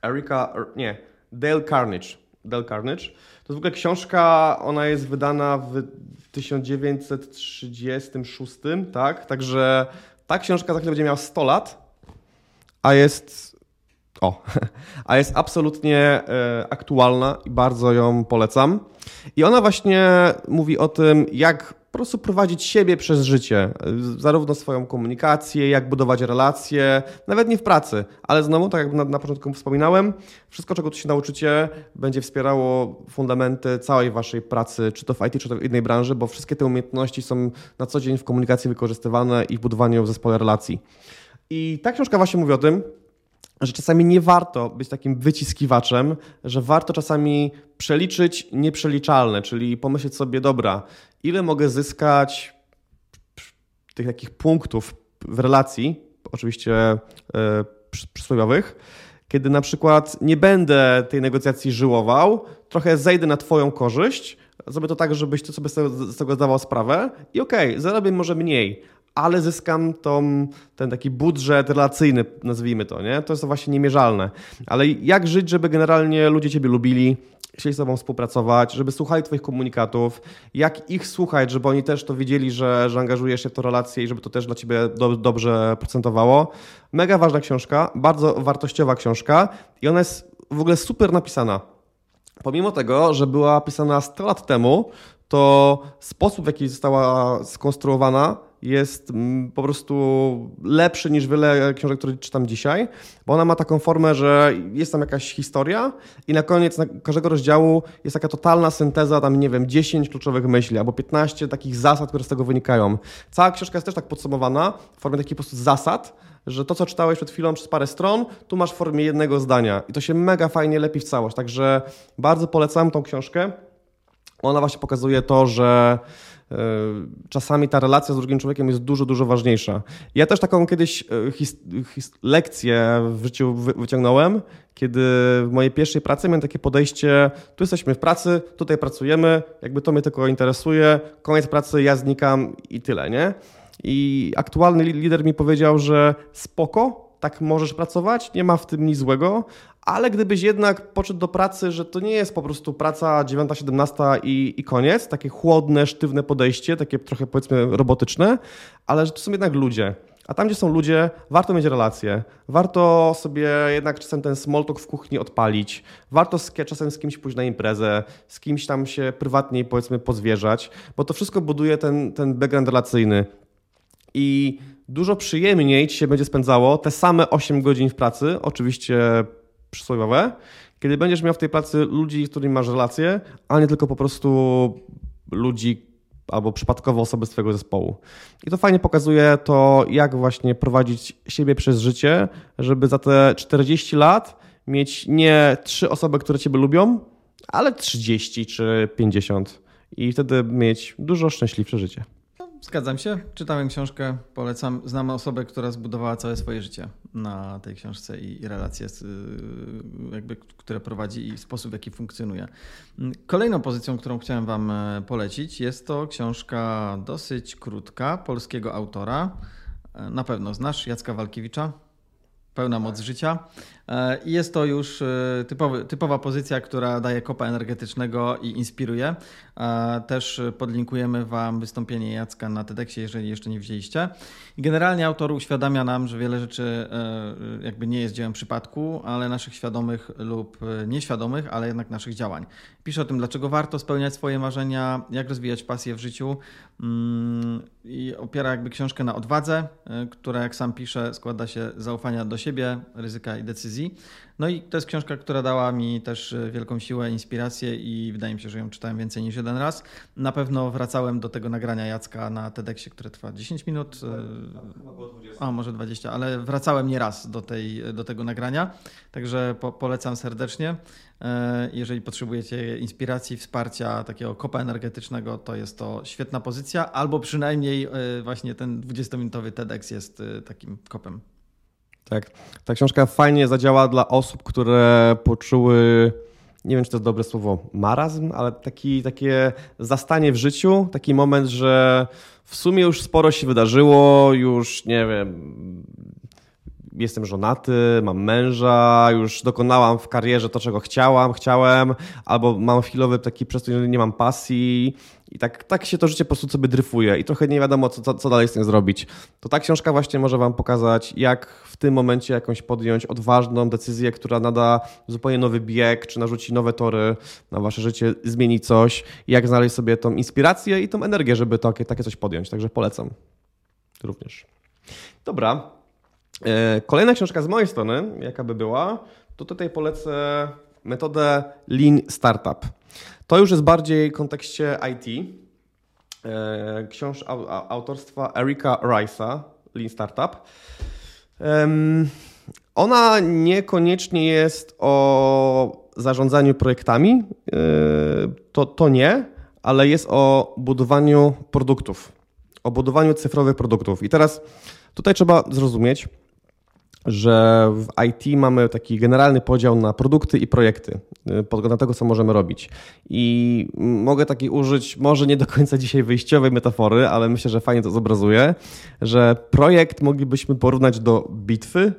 Erika, nie, Dale Carnage. Dale Carnage. To w ogóle książka, ona jest wydana w 1936, tak? Także ta książka za chwilę będzie miała 100 lat, a jest o, a jest absolutnie e, aktualna i bardzo ją polecam. I ona właśnie mówi o tym, jak po prostu prowadzić siebie przez życie, zarówno swoją komunikację, jak budować relacje, nawet nie w pracy, ale znowu, tak jak na, na początku wspominałem, wszystko, czego tu się nauczycie, będzie wspierało fundamenty całej waszej pracy, czy to w IT, czy to w innej branży, bo wszystkie te umiejętności są na co dzień w komunikacji wykorzystywane i w budowaniu w zespole relacji. I ta książka właśnie mówi o tym, że czasami nie warto być takim wyciskiwaczem, że warto czasami przeliczyć nieprzeliczalne, czyli pomyśleć sobie, dobra, ile mogę zyskać tych takich punktów w relacji, oczywiście e, przysłowiowych, kiedy na przykład nie będę tej negocjacji żyłował, trochę zejdę na Twoją korzyść, zrobię to tak, żebyś Ty sobie z tego zdawał sprawę i okej, okay, zarobię może mniej, ale zyskam tą, ten taki budżet relacyjny, nazwijmy to, nie? To jest to właśnie niemierzalne. Ale jak żyć, żeby generalnie ludzie Ciebie lubili, chcieli z Tobą współpracować, żeby słuchali Twoich komunikatów, jak ich słuchać, żeby oni też to wiedzieli, że, że angażujesz się w tę relację i żeby to też dla Ciebie do, dobrze procentowało. Mega ważna książka, bardzo wartościowa książka i ona jest w ogóle super napisana. Pomimo tego, że była pisana 100 lat temu, to sposób, w jaki została skonstruowana, jest mm, po prostu lepszy niż wiele książek, które czytam dzisiaj, bo ona ma taką formę, że jest tam jakaś historia i na koniec na każdego rozdziału jest taka totalna synteza, tam nie wiem, 10 kluczowych myśli albo 15 takich zasad, które z tego wynikają. Cała książka jest też tak podsumowana w formie takich po prostu zasad, że to, co czytałeś przed chwilą przez parę stron, tu masz w formie jednego zdania i to się mega fajnie lepi w całość, także bardzo polecam tą książkę. Ona właśnie pokazuje to, że czasami ta relacja z drugim człowiekiem jest dużo, dużo ważniejsza. Ja też taką kiedyś e, his, his, lekcję w życiu wyciągnąłem, kiedy w mojej pierwszej pracy miałem takie podejście, tu jesteśmy w pracy, tutaj pracujemy, jakby to mnie tylko interesuje, koniec pracy, ja znikam i tyle, nie? I aktualny lider mi powiedział, że spoko, tak możesz pracować, nie ma w tym nic złego, ale gdybyś jednak poszedł do pracy, że to nie jest po prostu praca 9-17 i, i koniec, takie chłodne, sztywne podejście, takie trochę powiedzmy robotyczne, ale że to są jednak ludzie. A tam, gdzie są ludzie, warto mieć relacje. Warto sobie jednak czasem ten small talk w kuchni odpalić. Warto z, czasem z kimś pójść na imprezę, z kimś tam się prywatniej powiedzmy pozwierzać, bo to wszystko buduje ten, ten background relacyjny. I dużo przyjemniej ci się będzie spędzało te same 8 godzin w pracy, oczywiście przysłowiowe, kiedy będziesz miał w tej pracy ludzi, z którymi masz relacje, a nie tylko po prostu ludzi albo przypadkowo osoby z twojego zespołu. I to fajnie pokazuje to, jak właśnie prowadzić siebie przez życie, żeby za te 40 lat mieć nie trzy osoby, które ciebie lubią, ale 30 czy 50 i wtedy mieć dużo szczęśliwsze życie. Zgadzam się. Czytałem książkę, polecam. Znam osobę, która zbudowała całe swoje życie na tej książce i, relacje, y, jakby, które prowadzi i sposób, w jaki funkcjonuje. Kolejną pozycją, którą chciałem Wam e, polecić, jest to książka dosyć krótka polskiego autora. E, na pewno znasz Jacka Walkiewicza. Pełna moc życia. E, I jest to już e, typowy, typowa pozycja, która daje kopa energetycznego i inspiruje. E, też podlinkujemy Wam wystąpienie Jacka na TEDxie, jeżeli jeszcze nie widzieliście. generalnie autor uświadamia nam, że wiele rzeczy jakby nie jest dziełem przypadku, ale naszych świadomych lub nieświadomych, ale jednak naszych działań. Pisze o tym, dlaczego warto spełniać swoje marzenia, jak rozwijać pasję w życiu mm, i opiera jakby książkę na odwadze, która jak sam pisze składa się zaufania do siebie, ryzyka i decyzji. No i to jest książka, która dała mi też e, wielką siłę, inspirację i wydaje mi się, że ją czytałem więcej niż jeden raz. Na pewno wracałem do tego nagrania Jacka na TEDxie, które trwa 10 minut. A, e, może 20, ale wracałem nie raz do, tej, do tego nagrania, także po, polecam serdecznie. E, jeżeli potrzebujecie inspiracji, wsparcia, takiego kopa energetycznego, to jest to świetna pozycja, albo przynajmniej właśnie ten 20-minutowy TEDx jest takim kopem. Tak. Ta książka fajnie zadziała dla osób, które poczuły, nie wiem czy to jest dobre słowo, marazm, ale taki, takie zastanie w życiu, taki moment, że w sumie już sporo się wydarzyło, już nie wiem, jestem żonaty, mam męża, już dokonałam w karierze to, czego chciałam, chciałem, albo mam chwilowy taki przestój, że nie mam pasji i tak, tak się to życie po prostu sobie dryfuje i trochę nie wiadomo, co, co, dalej z tym zrobić. To ta książka właśnie może Wam pokazać, jak w tym momencie jakąś podjąć odważną decyzję, która nada zupełnie nowy bieg, czy narzuci nowe tory na Wasze życie, zmieni coś, jak znaleźć sobie tą inspirację i tą energię, żeby takie, takie coś podjąć. Także polecam również. Dobra. E, kolejna książka z mojej strony, jaka by była, to tutaj polecę metodę Lean Startup. To już jest bardziej w kontekście IT. E, książ autorstwa Erika Rice'a, Lean Startup. Ona niekoniecznie jest o zarządzaniu projektami, e, to, to nie, ale jest o budowaniu produktów, o budowaniu cyfrowych produktów. I teraz tutaj trzeba zrozumieć, że w IT mamy taki generalny podział na produkty i projekty, y, pod względem tego, co możemy robić. I mogę takiej użyć, może nie do końca dzisiaj wyjściowej metafory, ale myślę, że fajnie to zobrazuje, że projekt moglibyśmy porównać do bitwy,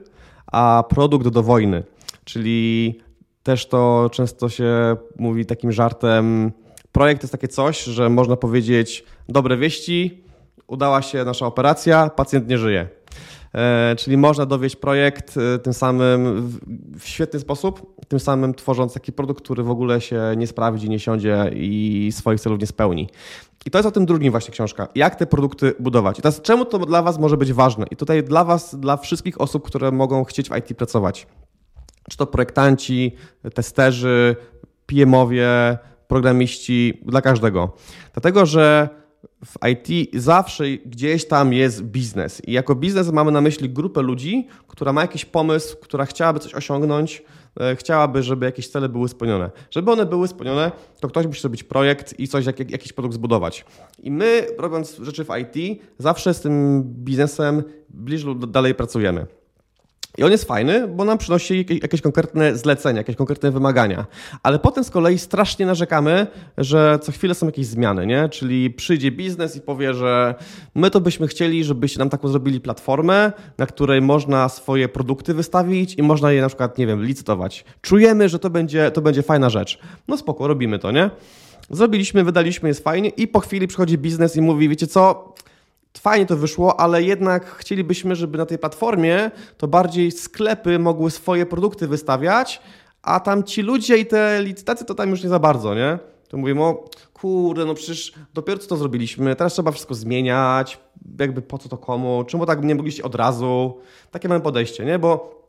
a produkt do wojny. Czyli też to często się mówi takim żartem. Projekt jest takie coś, że można powiedzieć: dobre wieści, udała się nasza operacja, pacjent nie żyje. E, czyli można dowieść projekt e, tym samym w świetny sposób, tym samym tworząc taki produkt, który w ogóle się nie sprawdzi, nie siądzie i swoich celów nie spełni. I to jest o tym drugim właśnie książka. Jak te produkty budować. I teraz czemu to dla Was może być ważne? I tutaj dla Was, dla wszystkich osób, które mogą chcieć w IT pracować. Czy to projektanci, testerzy, PM-owie, programiści, dla każdego. Dlatego, że w IT zawsze gdzieś tam jest biznes. I jako biznes mamy na myśli grupę ludzi, która ma jakiś pomysł, która chciałaby coś osiągnąć, e, chciałaby, żeby jakieś cele były spełnione. Żeby one były spełnione, to ktoś musi zrobić projekt i coś, jak, jakiś produkt zbudować. I my, robiąc rzeczy w IT, zawsze z tym biznesem bliżej lub dalej pracujemy. I on jest fajny, bo nam przynosi jakieś konkretne zlecenia, jakieś konkretne wymagania. Ale potem z kolei strasznie narzekamy, że co chwilę są jakieś zmiany, nie? Czyli przyjdzie biznes i powie, że my to byśmy chcieli, żebyście nam taką zrobili platformę, na której można swoje produkty wystawić i można je na przykład, nie wiem, licytować. Czujemy, że to będzie, to będzie fajna rzecz. No spoko, robimy to, nie? Zrobiliśmy, wydaliśmy, jest fajnie i po chwili przychodzi biznes i mówi, wiecie co, fajnie to wyszło, ale jednak chcielibyśmy, żeby na tej platformie to bardziej sklepy mogły swoje produkty wystawiać, a tam ci ludzie i te licytacje to tam już nie za bardzo, nie? To mówimy, o kurde, no przecież dopiero co to zrobiliśmy, teraz trzeba wszystko zmieniać, jakby po co to komu, czemu tak nie mogliście od razu? Takie mamy podejście, nie? Bo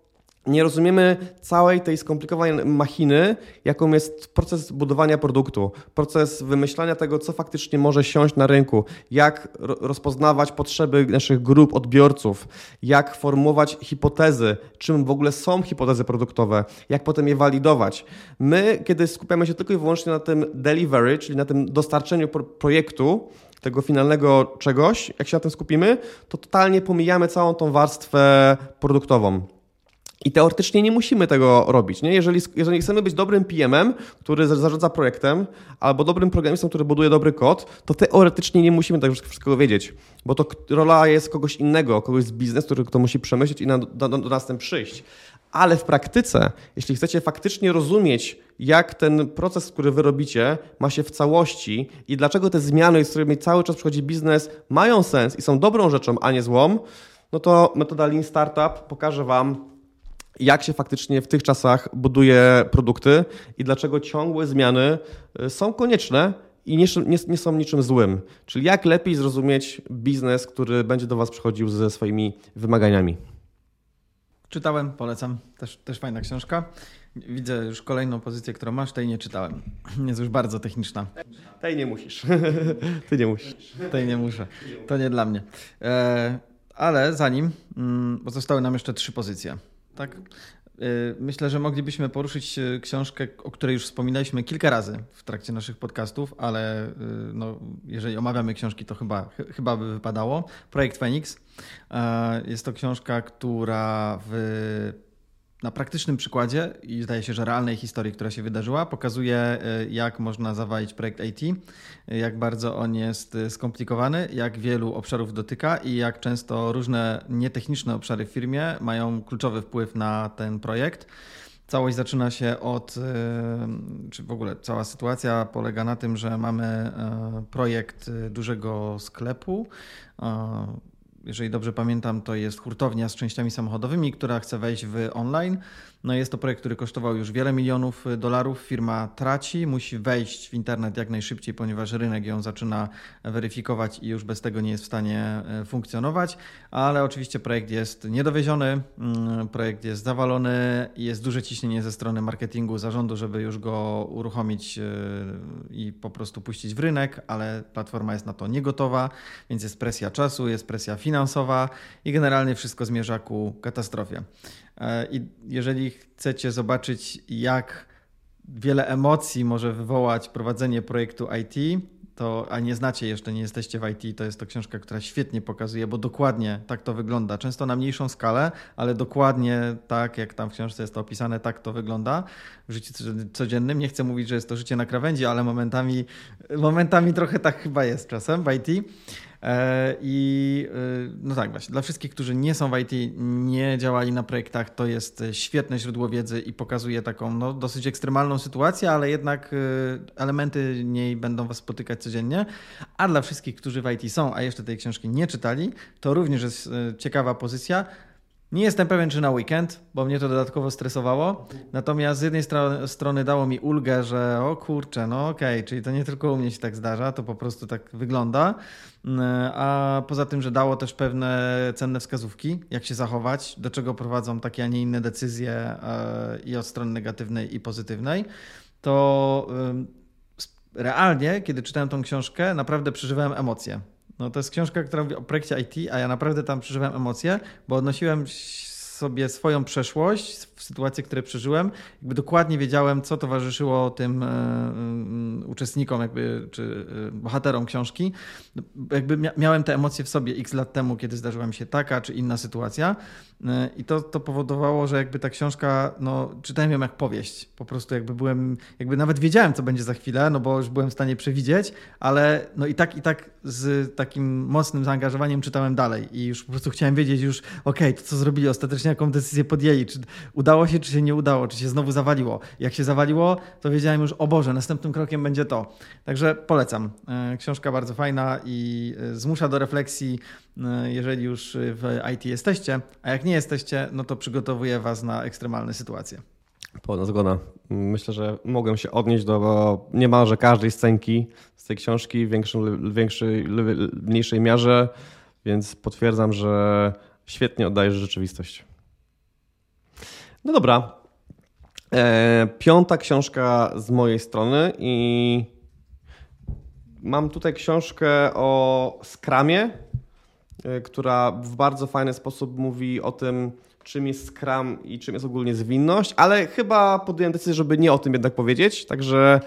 nie rozumiemy całej tej skomplikowanej machiny, jaką jest proces budowania produktu, proces wymyślania tego, co faktycznie może siąść na rynku, jak rozpoznawać potrzeby naszych grup odbiorców, jak formułować hipotezy, czym w ogóle są hipotezy produktowe, jak potem je walidować. My, kiedy skupiamy się tylko i wyłącznie na tym delivery, czyli na tym dostarczeniu projektu, tego finalnego czegoś, jak się na tym skupimy, to totalnie pomijamy całą tą warstwę produktową. I teoretycznie nie musimy tego robić. Nie? Jeżeli, jeżeli chcemy być dobrym PM-em, który zarządza projektem, albo dobrym programistą, który buduje dobry kod, to teoretycznie nie musimy tego wszystkiego wiedzieć, bo to rola jest kogoś innego, kogoś z biznesu, który to musi przemyśleć i na, do, do nas tym przyjść. Ale w praktyce, jeśli chcecie faktycznie rozumieć, jak ten proces, który wy robicie, ma się w całości i dlaczego te zmiany, z którymi cały czas przychodzi biznes, mają sens i są dobrą rzeczą, a nie złą, no to metoda Lean Startup pokaże Wam, jak się faktycznie w tych czasach buduje produkty i dlaczego ciągłe zmiany y, są konieczne i nie, nie, nie, są niczym złym. Czyli jak lepiej zrozumieć biznes, który będzie do Was przychodził ze swoimi wymaganiami. Czytałem, polecam. Też, też fajna książka. Widzę już kolejną pozycję, którą masz, tej nie czytałem. Jest już bardzo techniczna. Tej nie musisz. Ty nie musisz. Tej nie muszę. To nie dla mnie. E, ale zanim, mm, bo zostały nam jeszcze trzy pozycje. Tak? Y, myślę, że moglibyśmy poruszyć y, książkę, o której już wspominaliśmy kilka razy w trakcie naszych podcastów, ale y, no, jeżeli omawiamy książki, to chyba, chyba by wypadało. Projekt Phoenix. Jest to książka, która w na praktycznym przykładzie i zdaje się, że realnej historii, która się wydarzyła, pokazuje, e, jak można zawalić projekt IT, jak bardzo on jest e, skomplikowany, jak wielu obszarów dotyka i jak często różne nietechniczne obszary w firmie mają kluczowy wpływ na ten projekt. Całość zaczyna się od, e, czy w ogóle cała sytuacja polega na tym, że mamy projekt dużego sklepu jeżeli dobrze pamiętam, to jest hurtownia z częściami samochodowymi, która chce wejść w online. No jest to projekt, który kosztował już wiele milionów dolarów. Firma traci, musi wejść w internet jak najszybciej, ponieważ rynek ją zaczyna weryfikować i już bez tego nie jest w stanie e, funkcjonować. Ale oczywiście projekt jest niedowieziony, mm, projekt jest zawalony, jest duże ciśnienie ze strony marketingu, zarządu, żeby już go uruchomić e, i po prostu puścić w rynek, ale platforma jest na to niegotowa, więc jest presja czasu, jest presja finansowa i generalnie wszystko zmierza ku katastrofie. E, I jeżeli chcecie zobaczyć, jak wiele emocji może wywołać prowadzenie projektu IT, to, a nie znacie jeszcze, nie jesteście w IT, to jest to książka, która świetnie pokazuje, bo dokładnie tak to wygląda. Często na mniejszą skalę, ale dokładnie tak, jak tam w książce jest to opisane, tak to wygląda w życiu codziennym. Nie chcę mówić, że jest to życie na krawędzi, ale momentami, momentami trochę tak chyba jest czasem w IT. E, I e, no tak właśnie, dla wszystkich, którzy nie są w IT, nie działali na projektach, to jest świetne źródło wiedzy i pokazuje taką no, dosyć ekstremalną sytuację, ale jednak e, elementy niej będą Was spotykać codziennie. A dla wszystkich, którzy w IT są, a jeszcze tej książki nie czytali, to również jest ciekawa pozycja. Nie jestem pewien, czy na weekend, bo mnie to dodatkowo stresowało. Natomiast z jednej stro strony dało mi ulgę, że o kurczę, no okej, okay, czyli to nie tylko u mnie się tak zdarza, to po prostu tak wygląda. Mm, a poza tym, że dało też pewne cenne wskazówki, jak się zachować, do czego prowadzą takie, a nie inne decyzje e, i od strony negatywnej i pozytywnej, to realnie, kiedy czytałem tą książkę, naprawdę przeżywałem emocje. No to jest książka, która mówi o projekcie IT, a ja naprawdę tam przeżywam emocje, bo odnosiłem sobie swoją przeszłość, sytuacje, które przeżyłem, jakby dokładnie wiedziałem, co towarzyszyło tym y, y, uczestnikom, jakby, czy y, bohaterom książki. Jakby mia miałem te emocje w sobie x lat temu, kiedy zdarzyła mi się taka czy inna sytuacja. I to, to powodowało, że jakby ta książka, no, czytałem ją jak powieść. Po prostu jakby byłem, jakby nawet wiedziałem, co będzie za chwilę, no bo już byłem w stanie przewidzieć, ale no i tak, i tak z takim mocnym zaangażowaniem czytałem dalej i już po prostu chciałem wiedzieć już, okej, okay, to co zrobili ostatecznie, jaką decyzję podjęli, czy udało się, czy się nie udało, czy się znowu zawaliło. Jak się zawaliło, to wiedziałem już, o Boże, następnym krokiem będzie to. Także polecam. E, książka bardzo fajna i e, zmusza do refleksji, e, jeżeli już w IT jesteście, a jak nie jesteście, no to przygotowuje Was na ekstremalne sytuacje. Pełna zgoda. Myślę, że mogłem się odnieść do niemalże każdej scenki z tej książki w większej, większej, mniejszej mierze, więc potwierdzam, że świetnie oddajesz rzeczywistość. No dobra. E, piąta książka z mojej strony i mam tutaj książkę o skramie, e, która w bardzo fajny sposób mówi o tym, czym jest Scrum i czym jest ogólnie zwinność, ale chyba podjąłem decyzję, żeby nie o tym jednak powiedzieć, także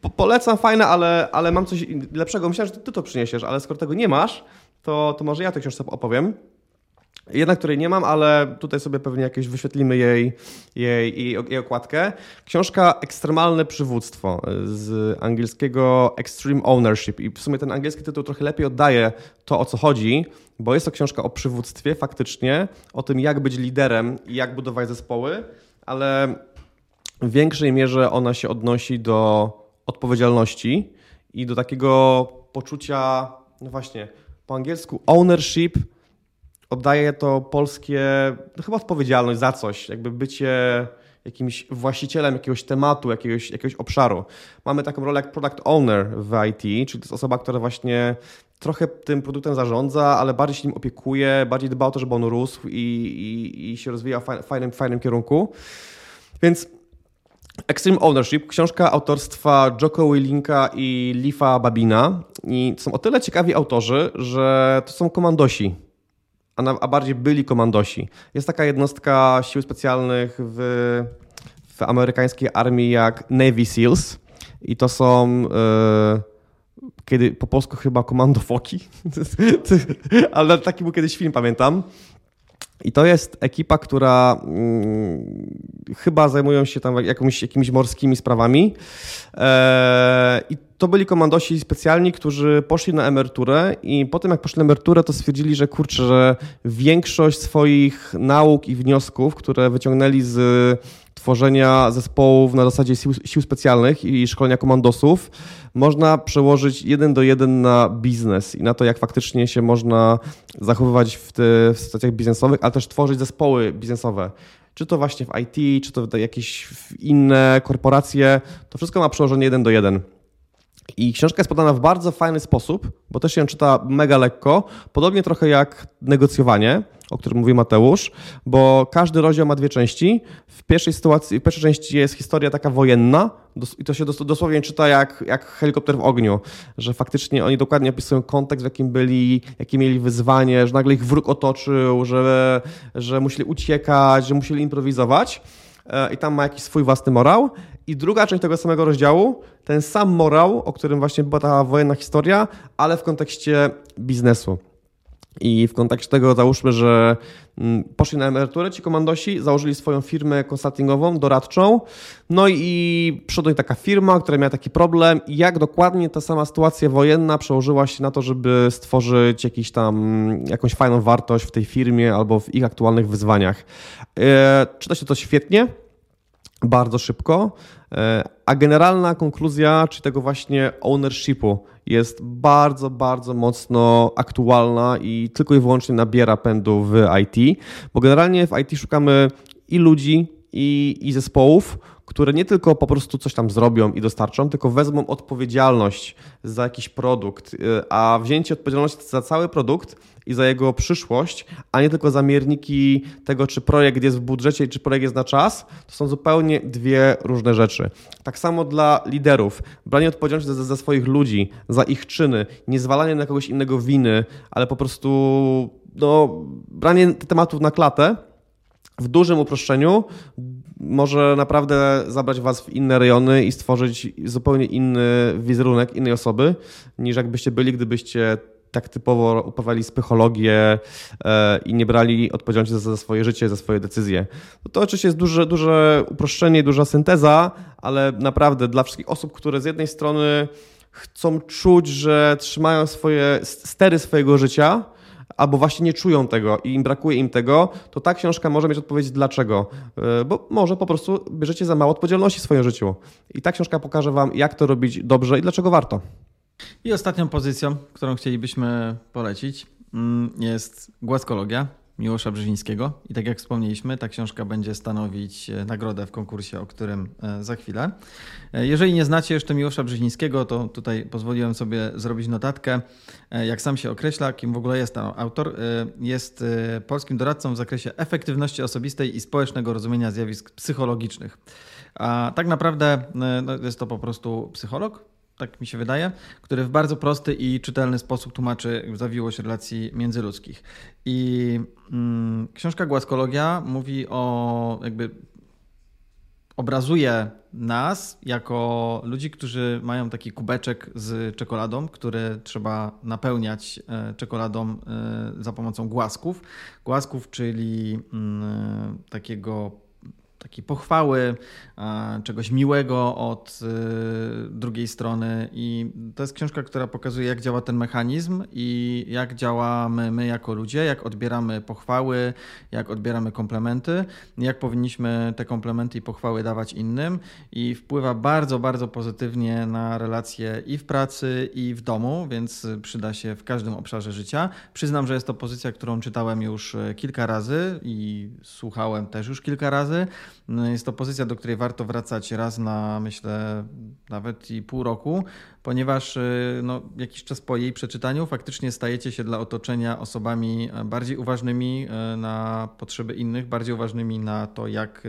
po polecam, fajne, ale, ale mam coś lepszego. Myślałem, że ty to przyniesiesz, ale skoro tego nie masz, to, to może ja tę książkę opowiem. Jedna, której nie mam, ale tutaj sobie pewnie jakieś wyświetlimy jej, jej, jej, jej okładkę. Książka Ekstremalne Przywództwo z angielskiego Extreme Ownership. I w sumie ten angielski tytuł trochę lepiej oddaje to, o co chodzi, bo jest to książka o przywództwie faktycznie, o tym, jak być liderem i jak budować zespoły, ale w większej mierze ona się odnosi do odpowiedzialności i do takiego poczucia, no właśnie, po angielsku ownership – oddaje to polskie, no chyba odpowiedzialność za coś, jakby bycie jakimś właścicielem jakiegoś tematu, jakiegoś, jakiegoś obszaru. Mamy taką rolę jak product owner w IT, czyli to jest osoba, która właśnie trochę tym produktem zarządza, ale bardziej się nim opiekuje, bardziej dba o to, żeby on rósł i, i, i się rozwijał w fajnym, fajnym kierunku. Więc Extreme Ownership, książka autorstwa Joko Willinka i Lifa Babina. I są o tyle ciekawi autorzy, że to są komandosi, a, na, a bardziej byli komandosi. Jest taka jednostka sił specjalnych w, w amerykańskiej armii jak Navy SEALs i to są... Yy, kiedy po polsku chyba Komando Foki, ale taki był kiedyś film, pamiętam. I to jest ekipa, która hmm, chyba zajmują się tam jakimiś, jakimiś morskimi sprawami. Eee, I to byli komandosi specjalni, którzy poszli na emeryturę i potem jak poszli na emeryturę, to stwierdzili, że kurczę, że większość swoich nauk i wniosków, które wyciągnęli z tworzenia zespołów na zasadzie sił, sił specjalnych i szkolenia komandosów, można przełożyć jeden do jeden na biznes i na to, jak faktycznie się można zachowywać w, te, w sytuacjach biznesowych, ale też tworzyć zespoły biznesowe. Czy to właśnie w IT, czy to jakieś inne korporacje, to wszystko ma przełożenie jeden do jeden. I książka jest podana w bardzo fajny sposób, bo też się czyta mega lekko, podobnie trochę jak negocjowanie, o którym mówi Mateusz, bo każdy rozdział ma dwie części. W pierwszej sytuacji, w pierwszej części jest historia taka wojenna i to się dosłownie czyta jak, jak helikopter w ogniu, że faktycznie oni dokładnie opisują kontekst, w jakim byli, jakie mieli wyzwanie, że nagle ich wróg otoczył, że, że musieli uciekać, że musieli improwizować. E, i tam ma jakiś swój własny morał. I druga część tego samego rozdziału, ten sam morał, o którym właśnie była ta wojenna historia, ale w kontekście biznesu. I w kontekście tego załóżmy, że mm, poszli na emeryturę ci komandosi, założyli swoją firmę konsultingową, doradczą, no i przyszła taka firma, która miała taki problem. Jak dokładnie ta sama sytuacja wojenna przełożyła się na to, żeby stworzyć jakiś tam, jakąś fajną wartość w tej firmie albo w ich aktualnych wyzwaniach. E, czyta się to świetnie, bardzo szybko, e, a generalna konkluzja, czy tego właśnie ownershipu jest bardzo, bardzo mocno aktualna i tylko i wyłącznie nabiera pędu w IT, bo generalnie w IT szukamy i ludzi, i, i zespołów, które nie tylko po prostu coś tam zrobią i dostarczą, tylko wezmą odpowiedzialność za jakiś produkt, y, a wzięcie odpowiedzialności za cały produkt i za jego przyszłość, a nie tylko za mierniki tego, czy projekt jest w budżecie, czy projekt jest na czas, to są zupełnie dwie różne rzeczy. Tak samo dla liderów. Branie odpowiedzialności za, za swoich ludzi, za ich czyny, nie zwalanie na kogoś innego winy, ale po prostu no, branie tematów na klatę w dużym uproszczeniu może naprawdę zabrać was w inne rejony i stworzyć zupełnie inny wizerunek innej osoby, niż jakbyście byli, gdybyście tak typowo uprawiali psychologię e, i nie brali odpowiedzialności za, swoje życie, za swoje decyzje. No to oczywiście jest duże, duże uproszczenie, duża synteza, ale naprawdę dla wszystkich osób, które z jednej strony chcą czuć, że trzymają swoje stery swojego życia, albo właśnie nie czują tego i im brakuje im tego, to ta książka może mieć odpowiedź dlaczego. E, bo może po prostu bierzecie za mało odpowiedzialności w swoim życiu. I ta książka pokaże wam, jak to robić dobrze i dlaczego warto. I ostatnią pozycją, którą chcielibyśmy polecić, mm, jest głaskologia. Miłosza Brzezińskiego. I tak jak wspomnieliśmy, ta książka będzie stanowić e, nagrodę w konkursie, o którym e, za chwilę. E, jeżeli nie znacie jeszcze Miłosza Brzezińskiego, to tutaj pozwoliłem sobie zrobić notatkę, jak sam się określa, kim w ogóle jest ten autor. Jest polskim doradcą w zakresie efektywności osobistej i społecznego rozumienia zjawisk psychologicznych. A tak naprawdę no, jest to po prostu psycholog, tak mi się wydaje, który w bardzo prosty i czytelny sposób tłumaczy zawiłość relacji międzyludzkich. I mm, książka Głaskologia mówi o jakby obrazuje nas jako ludzi, którzy mają taki kubeczek z czekoladą, który trzeba napełniać e, czekoladą e, za pomocą głasków. Głasków, czyli mm, takiego takiej pochwały, czegoś miłego od y, drugiej strony. I to jest książka, która pokazuje, jak działa ten mechanizm i jak działamy my jako ludzie, jak odbieramy pochwały, jak odbieramy komplementy, jak powinniśmy te komplementy i pochwały dawać innym. I wpływa bardzo, bardzo pozytywnie na relacje i w pracy, i w domu, więc przyda się w każdym obszarze życia. Przyznam, że jest to pozycja, którą czytałem już kilka razy i słuchałem też już kilka razy. Jest to pozycja, do której warto wracać raz na, myślę, nawet i pół roku, ponieważ no, jakiś czas po jej przeczytaniu faktycznie stajecie się dla otoczenia osobami bardziej uważnymi na potrzeby innych, bardziej uważnymi na to, jak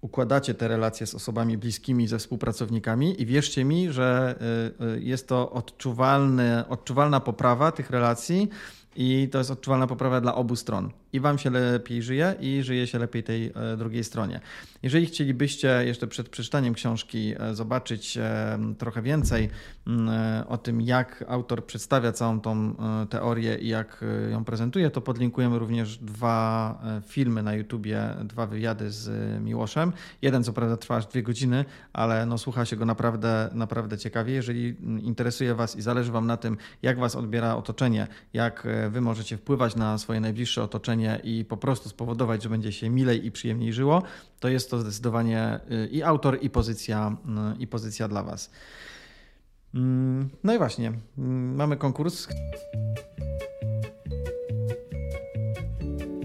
układacie te relacje z osobami bliskimi, ze współpracownikami i wierzcie mi, że y, y, jest to odczuwalny, odczuwalna poprawa tych relacji i to jest odczuwalna poprawa dla obu stron. I wam się lepiej żyje, i żyje się lepiej tej e, drugiej stronie. Jeżeli chcielibyście jeszcze przed przeczytaniem książki e, zobaczyć e, trochę więcej mm, o tym, jak autor przedstawia całą tą teorię i jak ją prezentuje, to podlinkujemy również dwa filmy na YouTubie, dwa wywiady z Miłoszem. Jeden co prawda trwa aż dwie godziny, ale no, słucha się go naprawdę, naprawdę ciekawie. Jeżeli mm, interesuje Was i zależy Wam na tym, jak Was odbiera otoczenie, jak Wy możecie wpływać na swoje najbliższe otoczenie i po prostu spowodować, że będzie się milej i przyjemniej żyło, to jest to zdecydowanie y, i autor, i pozycja, y, i pozycja dla Was. Mm, no i właśnie, mm, mamy konkurs.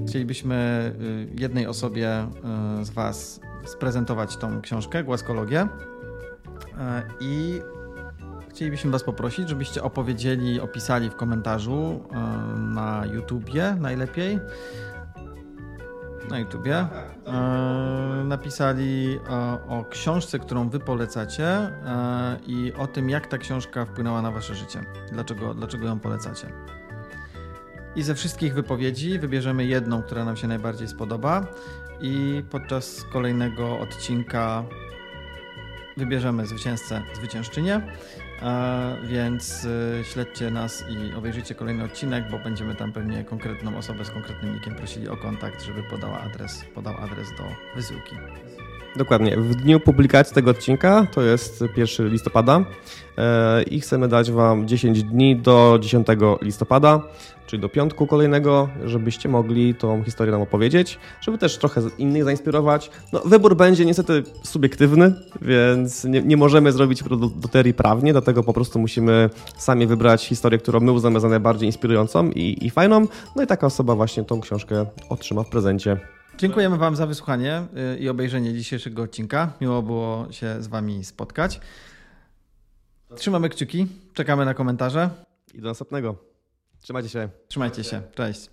Chcielibyśmy y, jednej osobie z Was sprezentować tą książkę, Głaskologię. I chcielibyśmy Was poprosić, żebyście opowiedzieli, opisali w komentarzu e, na YouTubie najlepiej. Na YouTubie. E, napisali o, o książce, którą Wy polecacie e, i o tym, jak ta książka wpłynęła na Wasze życie. Dlaczego, dlaczego ją polecacie. I ze wszystkich wypowiedzi wybierzemy jedną, która nam się najbardziej spodoba, i podczas kolejnego odcinka wybierzemy zwycięzcę, zwyciężczynię. Więc y, śledźcie nas i obejrzyjcie kolejny odcinek, bo będziemy tam pewnie konkretną osobę z konkretnym nikiem prosili o kontakt, żeby podała adres, podał adres do wysyłki. Dokładnie. W dniu publikacji tego odcinka, to jest 1 listopada, e, i chcemy dać Wam 10 dni do 10 listopada, czyli do piątku kolejnego, żebyście mogli tą historię nam opowiedzieć, żeby też trochę innych zainspirować. No, wybór będzie niestety subiektywny, więc nie, nie możemy zrobić loterii prawnie, dlatego po prostu musimy sami wybrać historię, którą my uznamy za najbardziej inspirującą i, i fajną. No i taka osoba właśnie tą książkę otrzyma w prezencie. Dziękujemy Wam za wysłuchanie y, i obejrzenie dzisiejszego odcinka. Miło było się z Wami spotkać. Trzymamy kciuki, czekamy na komentarze. I do następnego. Trzymajcie się. Trzymajcie się. Cześć.